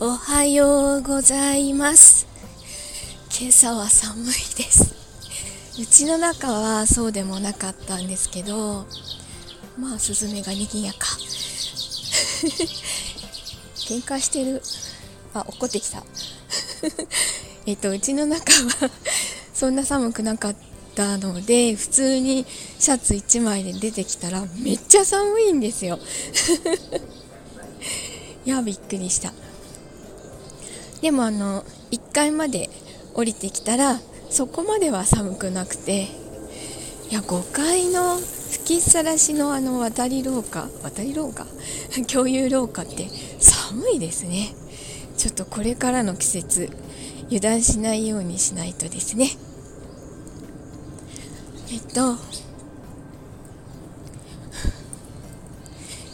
おはようございます。今朝は寒いです。うちの中はそうでもなかったんですけどまあスズメが賑やか。喧嘩してる。あ怒ってきた。えっとうちの中はそんな寒くなかったので普通にシャツ1枚で出てきたらめっちゃ寒いんですよ。いやびっくりした。でもあの1階まで降りてきたらそこまでは寒くなくていや5階の吹きさらしのあの渡り廊下渡り廊下？共有廊下って寒いですね。ちょっとこれからの季節油断しないようにしないとですね。えっと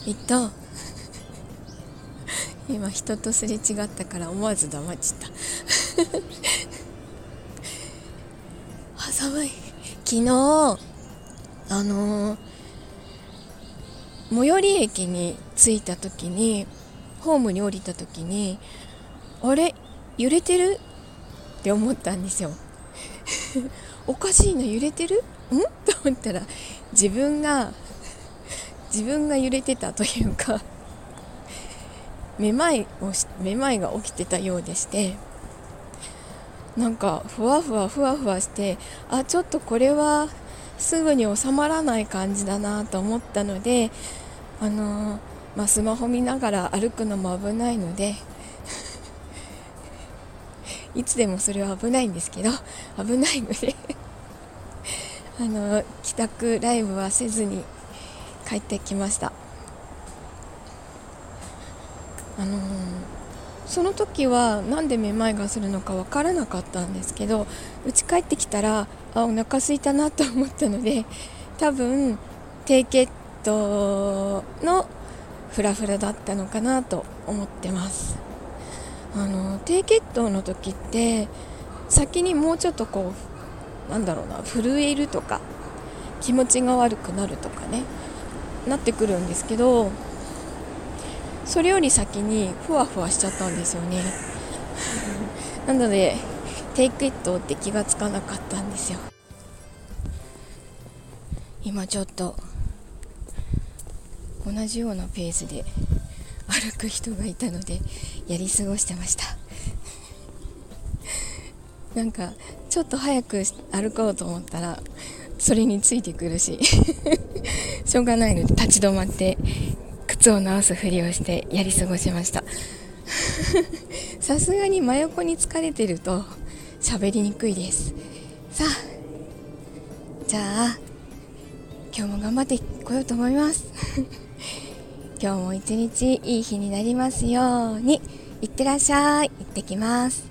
えっと今人とすれ違ったから思わず黙っちゃった。あ寒い。昨日あのー、最寄り駅に着いた時にホームに降りた時にあれ？揺れてる？って思ったんですよ。おかしいな揺れてる？ん？と思ったら自分が自分が揺れてたというか。めまいをしめまいが起きてたようでしてなんかふわふわふわふわしてあちょっとこれはすぐに収まらない感じだなと思ったのであのー、まあ、スマホ見ながら歩くのも危ないので いつでもそれは危ないんですけど危ないのであの帰宅ライブはせずに帰ってきました。あのー、その時は何でめまいがするのか分からなかったんですけど家帰ってきたらあお腹すいたなと思ったので多分低血糖のフラフラだったのかなと思ってます。あの低血糖の時って先にもうちょっとこうなんだろうな震えるとか気持ちが悪くなるとかねなってくるんですけどそれより先にふわふわしちゃったんですよね。なので低血糖って気がつかなかったんですよ。今ちょっと同じようなペースで歩く人がいたのでやり過ごしてました。なんかちょっと早く歩こうと思ったらそれについてくるし しょうがないので立ち止まって靴を直すふりをしてやり過ごしました。さすがに真横に疲れてると喋りにくいです。さあじゃあ今日も頑張ってこようと思います。今日も一日いい日になりますようにいってらっしゃい。行ってきます。